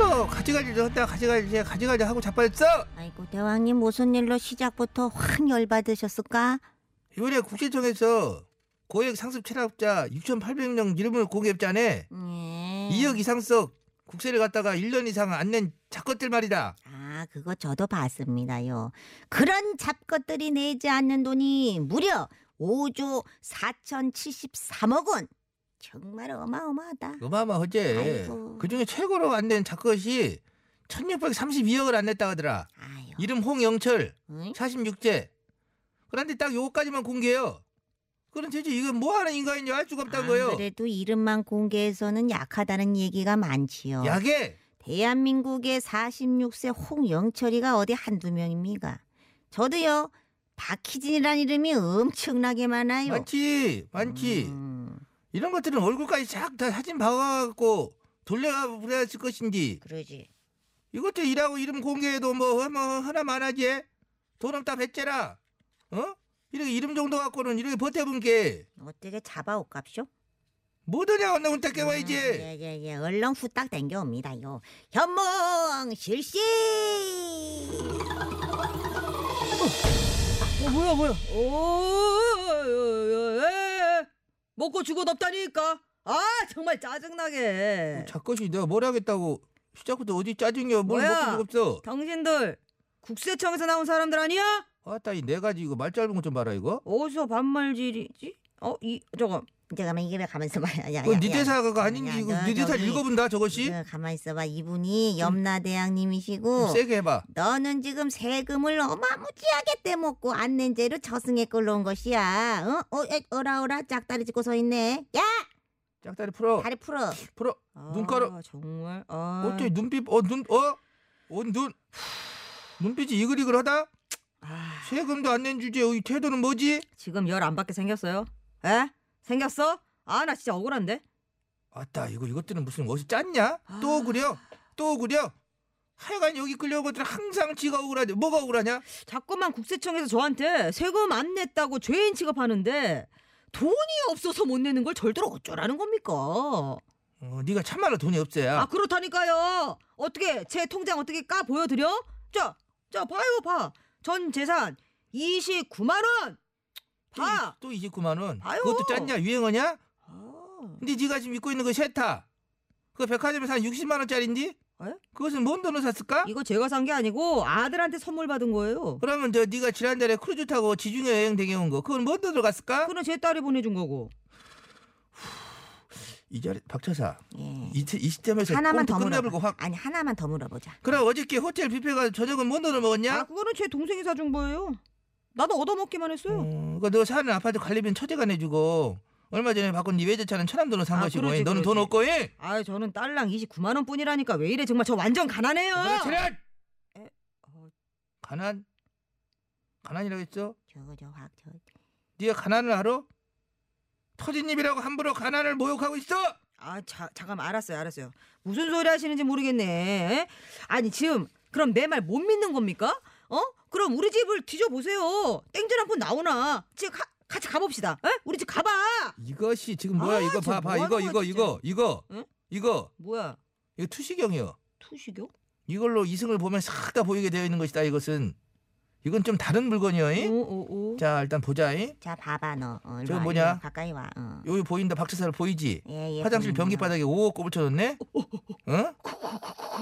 참말로 가지가지 넣었다 가지가지 가지가지 하고 자빠졌어 아이고 대왕님 무슨 일로 시작부터 확 열받으셨을까? 이번에 국세청에서 고액 상습 체납자 6,800명 이름을 공개했잖아 예. 2억 이상 석 국세를 갖다가 1년 이상 안 낸 작것들 말이다 아 그거 저도 봤습니다요. 그런 잡것들이 내지 않는 돈이 무려 5조 4,073억 원. 정말 어마어마하다. 어마어마하지 아이고. 그중에 최고로 안 낸 작것이 1632억을 안 냈다 하더라 아유. 이름 홍영철 응? 46제 그런데 딱 요거까지만 공개해요 그럼 대체 이건 뭐하는 인간인지 알 수가 없다는 거예요 그래도 이름만 공개해서는 약하다는 얘기가 많지요. 약에 대한민국의 46세 홍영철이가 어디 한두 명입니까? 저도요. 박희진이라는 이름이 엄청나게 많아요. 많지 많지 음, 이런 것들은 얼굴까지 싹다 사진 박아갖고 돌려가 그랬을 것인지 그러지. 이것도 일하고 이름 공개해도 뭐, 뭐 하나 많아지 돈은 다 배째라 어? 이렇게 이름 정도 갖고는 이렇게 버텨본 게 어떻게 잡아올깝쇼? 뭐더냐 오늘 혼자 깨워야지 예 예 예 얼렁 후딱 땡겨옵니다 요. 현몽 실시. 어 뭐야 뭐야 오 먹고 죽어 덥다니까. 아 정말 짜증나게. 작것이 내가 뭘 하겠다고. 시작부터 어디 짜증이야. 뭘 뭐야? 먹고 적 없어? 당신들 국세청에서 나온 사람들 아니야? 아따 이 네 가지 이거 말 짧은 것좀 봐라 이거. 어디서 반말질이지? 어이 저거 잠깐만 이게 왜 가만 있어봐. 야, 야, 야. 대사가 아닌지 야, 이거 너네 대사 저기, 읽어본다 저것이 그, 가만 있어봐. 이분이 염라대왕님이시고 좀 세게 해봐 너는 지금 세금을 어마무지하게 떼먹고 안 낸 죄로 저승에 끌러온 것이야. 어? 어, 에, 어라 어라 짝다리 짚고 서 있네. 야, 짝다리 풀어 다리 풀어. 풀어 눈가루. 아, 정말 아, 어째 눈빛 어눈어어눈 눈빛이 이글이글하다 아, 세금도 안 낸 주제에 이 태도는 뭐지 지금 열 안 받게 생겼어요? 에? 생겼어? 아 나 진짜 억울한데 아따 이거 이것들은 무슨 어디 짰냐 또 그려 또 그려 하여간 여기 끌려온 것들은 항상 지가 억울하지 뭐가 억울하냐 자꾸만 국세청에서 저한테 세금 안 냈다고 죄인 취급하는데 돈이 없어서 못 내는 걸 절대로 어쩌라는 겁니까? 어, 네가 참말로 돈이 없어야 아 그렇다니까요. 어떻게 제 통장 어떻게 까 보여드려? 자, 자 봐요 봐. 전 재산 29만 원. 봐. 또 29만 원 봐요. 그것도 짰냐 유행어냐 아, 근데 네가 지금 입고 있는 거 세타 그 백화점에서 한 60만 원짜리인데 에? 그것은 뭔 돈으로 샀을까 이거 제가 산 게 아니고 아들한테 선물 받은 거예요. 그러면 저 네가 지난달에 크루즈 타고 지중해 여행 다녀온 거 그건 뭔 돈으로 갔을까 그는 제 딸이 보내준 거고. 이 자리 박 차사 예. 이, 이 시점에서 하나만 더 물어봐. 확 아니 하나만 더 물어보자. 그럼 어저께 호텔 뷔페가 저녁은 뭔 돈으로 먹었냐? 아 그거는 제 동생이 사준 거예요. 나도 얻어먹기만 했어요. 어, 그 너 사는 아파트 관리비는 처제가 내주고 얼마 전에 바꾼 네 외제차는 천암돈으로 산 아, 것이고 그러지, 너는 돈 그러지. 없고 예? 아 저는 딸랑 29만 원뿐이라니까 왜 이래 정말 저 완전 가난해요. 차렷! 에, 어. 가난? 가난이라고 했어? 저거 저확 저. 네가 가난을 알아? 터진 입이라고 함부로 가난을 모욕하고 있어? 아, 자, 잠깐만 알았어요, 알았어요. 무슨 소리 하시는지 모르겠네. 에? 아니 지금 그럼 내 말 못 믿는 겁니까? 어? 그럼 우리 집을 뒤져 보세요. 땡전 한 푼 나오나? 지금 가, 같이 가봅시다. 에? 우리 집 가봐. 이것이 지금 뭐야 아, 이거 저 봐봐 뭐 이거 하는 이거 거야, 이거 이거 응? 이거 뭐야? 이거 투시경이요 투시교? 이걸로 이승을 보면 싹 다 보이게 되어 있는 것이다 이것은 이건 좀 다른 물건이요 잉? 오오오. 자 일단 보자 잉? 자 봐봐 너. 어, 저거 와, 뭐냐? 일로 와, 가까이 와. 어. 여기 보인다 박차사를 보이지? 예, 예, 화장실 보이네요. 변기 바닥에 오곱을 쳐놨네? 어?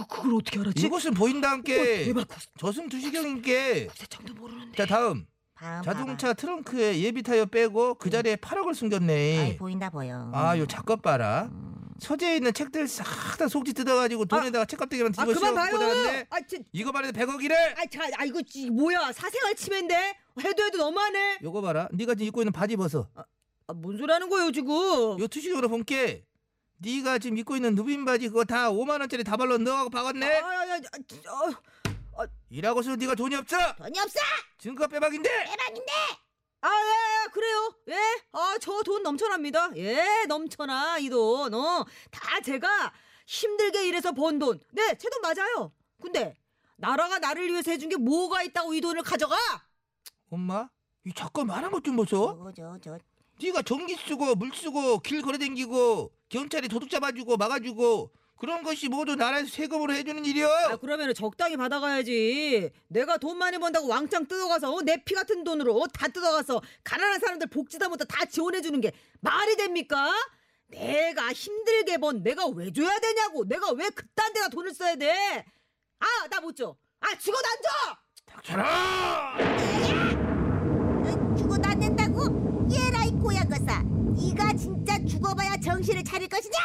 그걸 어떻게 알았지? 이곳은 보인다 어, 함께 대박. 저승 투시경인께 국세청도 모르는데. 자 다음 다음 자동차 트렁크에 예비 타이어 빼고 그 자리에 8억을 봐봐. 아이, 숨겼네 보인다 보여. 아요 작것 봐라 음. 서재에 있는 책들 싹 다 속지 뜯어가지고 돈에다가 책값대기만 아 뒤집어 그만 씌워 봐요. 꽂아놨네 아, 진, 이거 말해도 100억이래 아, 자, 아 이거 지, 뭐야? 사생활 침해인데? 해도 해도 너무하네. 요거 봐라 네가 지금 입고 있는 바지 벗어 아, 뭔 소리 하는 거예요 지금? 요 투시경으로 본게 네가 지금 입고 있는 누빈 바지 그거 다 5만 원짜리 다발로 넣어갖고 박았네. 아야야, 아, 일하고서 네가 돈이 없어. 돈이 없어. 증거 빼박인데. 아, 예, 예, 그래요. 예, 아, 저 돈 넘쳐납니다. 예, 넘쳐나 이 돈. 어, 다 제가 힘들게 일해서 번 돈. 네, 제 돈 맞아요. 근데 나라가 나를 위해서 해준 게 뭐가 있다고 이 돈을 가져가? 엄마, 이 잠깐 말한 것 좀 보소. 저거 저저 네가 전기 쓰고 물 쓰고 길 걸어댕기고 경찰이 도둑 잡아주고 막아주고 그런 것이 모두 나라에서 세금으로 해주는 일이여. 아, 그러면 적당히 받아가야지. 내가 돈 많이 번다고 왕창 뜯어가서 어, 내피 같은 돈으로 어, 다 뜯어가서 가난한 사람들 복지다 못해 다 지원해주는 게 말이 됩니까? 내가 힘들게 번 내가 왜 줘야 되냐고. 내가 왜 그딴 데다 돈을 써야 돼? 아, 나 못 줘. 아, 죽어도 안 줘! 닥쳐라! 어, 죽어도 안 된다고? 얘라 이 고약어사. 네가 진짜 죽어봐야 정신을 차릴 것이냐?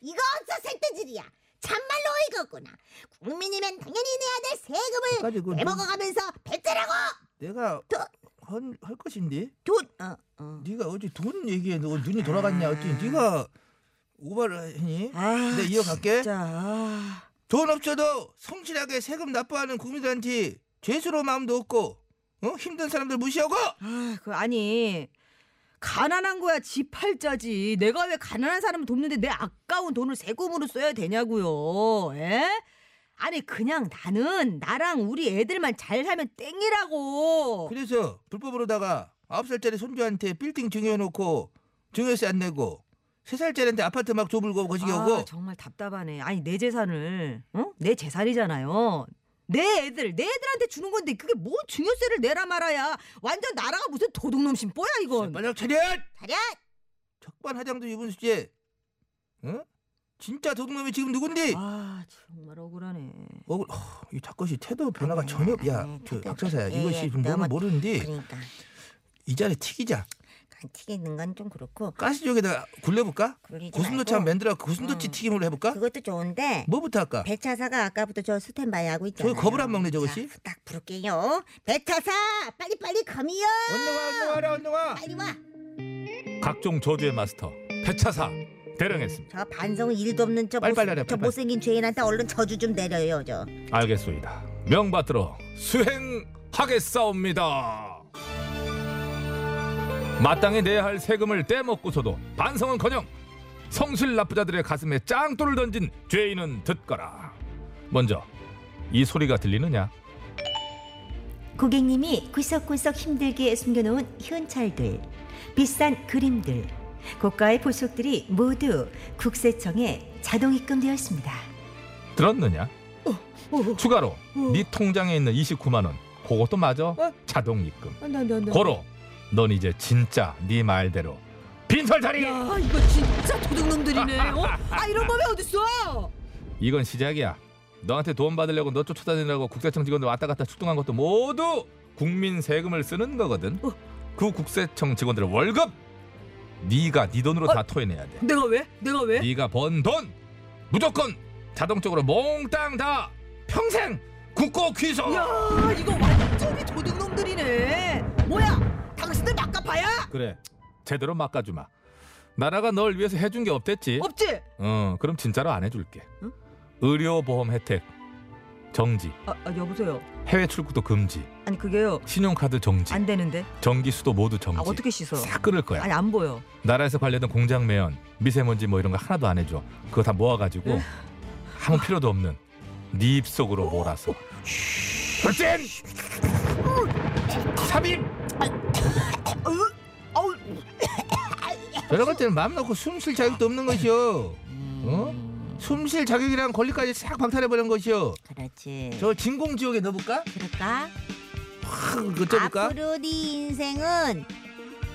이거 어서 살때질이야. 참말로 어이가 없구나. 국민이면 당연히 내야 될 세금을 내먹어가면서 뱉으라고. 내가 또- 할, 할 것인데 돈. 어 어. 네가 어제 돈 얘기에 너 눈이 돌아갔냐 어쩌니 네가 오바를 했니? 아, 내 이어갈게. 아. 돈 없어도 성실하게 세금 납부하는 국민들한테 죄스러운 마음도 없고 어? 힘든 사람들 무시하고 아, 그 아니 가난한 거야 지팔자지. 내가 왜 가난한 사람을 돕는데 내 아까운 돈을 세금으로 써야 되냐고요. 에? 아니 그냥 나는 나랑 우리 애들만 잘 살면 땡이라고. 그래서 불법으로다가 아홉 살짜리 손주한테 빌딩 증여해놓고 증여세 안 내고 세 살짜리한테 아파트 막 줘불고 거시기 아, 하고 정말 답답하네. 아니 내 재산을 어? 내 재산이잖아요. 내 애들 내 애들한테 주는 건데 그게 뭔 증여세를 내라 말아야 완전 나라가 무슨 도둑놈 심보야 이건. 빨리 차렷! 차렷. 적반하장도 입은 수재 어? 진짜 도둑놈이 지금 누군데? 아 정말 억울하네. 어, 어, 이 작것이 태도 변화가 전혀 네, 야저 태도 박사사야 예, 이것이 너무- 모르는데 그러니까 이 자리에 튀기자 튀기는 건 좀 그렇고 가스쪽에다 굴려볼까? 굴리지 고슴도치 한번 말고 만들어 고슴도치 음. 튀김으로 해볼까? 그것도 좋은데 뭐부터 할까? 배차사가 아까부터 저 스탠바이 하고 있잖아요. 저기 겁을 안 먹네, 저것이? 자, 딱 부를게요. 배차사 빨리 빨리 거미요. 언능아 언능아라 언능아 빨리 와. 각종 저주의 마스터 배차사 대령했습니다. 저 반성 일도 없는 저, 빨리 못, 빨리 하래, 저 빨리 못생긴 죄인한테 얼른 저주 좀 내려요 저. 알겠소이다. 명받들어 수행하겠사옵니다. 마땅히 내야 할 세금을 떼먹고서도 반성은커녕 성실 납부자들의 가슴에 짱돌을 던진 죄인은 듣거라. 먼저 이 소리가 들리느냐? 고객님이 구석구석 힘들게 숨겨놓은 현찰들, 비싼 그림들, 고가의 보석들이 모두 국세청에 자동 입금되었습니다. 들었느냐? 추가로 네 통장에 있는 29만 원 그것도 마저 어? 자동 입금. 아, 나, 나, 나. 고로 넌 이제 진짜 네 말대로 빈털다리 야 이거 진짜 도둑놈들이네. 어? 아 이런 법이 어딨어? 이건 시작이야 너한테 돈 받으려고 너 쫓아다니려고 국세청 직원들 왔다 갔다 출동한 것도 모두 국민 세금을 쓰는 거거든 어. 그 국세청 직원들 월급 네가 네 돈으로 어. 다 토해내야 돼 내가 왜? 내가 왜? 네가 번 돈 무조건 자동적으로 몽땅 다 평생 국고 귀소 야 이거 완전히 도둑놈들이네. 뭐야? 당신들 막가봐야? 그래 제대로 막아주마 나라가 널 위해서 해준 게 없댔지 없지? 어 그럼 진짜로 안 해줄게 응? 의료보험 혜택 정지 아, 아 여보세요. 해외 출국도 금지 아니 그게요. 신용카드 정지 안 되는데. 전기 수도 모두 정지 아 어떻게 씻어? 싹 끊을 거야 아니 안 보여. 나라에서 관련된 공장 매연 미세먼지 뭐 이런 거 하나도 안 해줘 그거 다 모아가지고 아무 필요도 없는 네 입속으로 몰아서 돌진 삽입 저런 것들은 마음 놓고 숨 쉴 자격도 없는 것이요 어? 숨 쉴 자격이랑 권리까지 싹 박탈해버린 것이요 그렇지. 저 진공 지옥에 넣어볼까? 그럴까? 확 그쳐볼까? 앞으로 네 인생은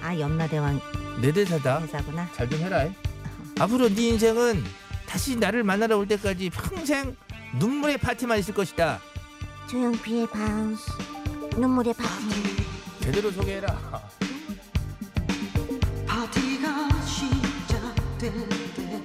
아 염라대왕 내 대사다 회사구나. 잘 좀 해라 앞으로 네 인생은 다시 나를 만나러 올 때까지 평생 눈물의 파티만 있을 것이다 조용필 바운스 눈물의 파티. 제대로 소개해라. 파티가 시작될 때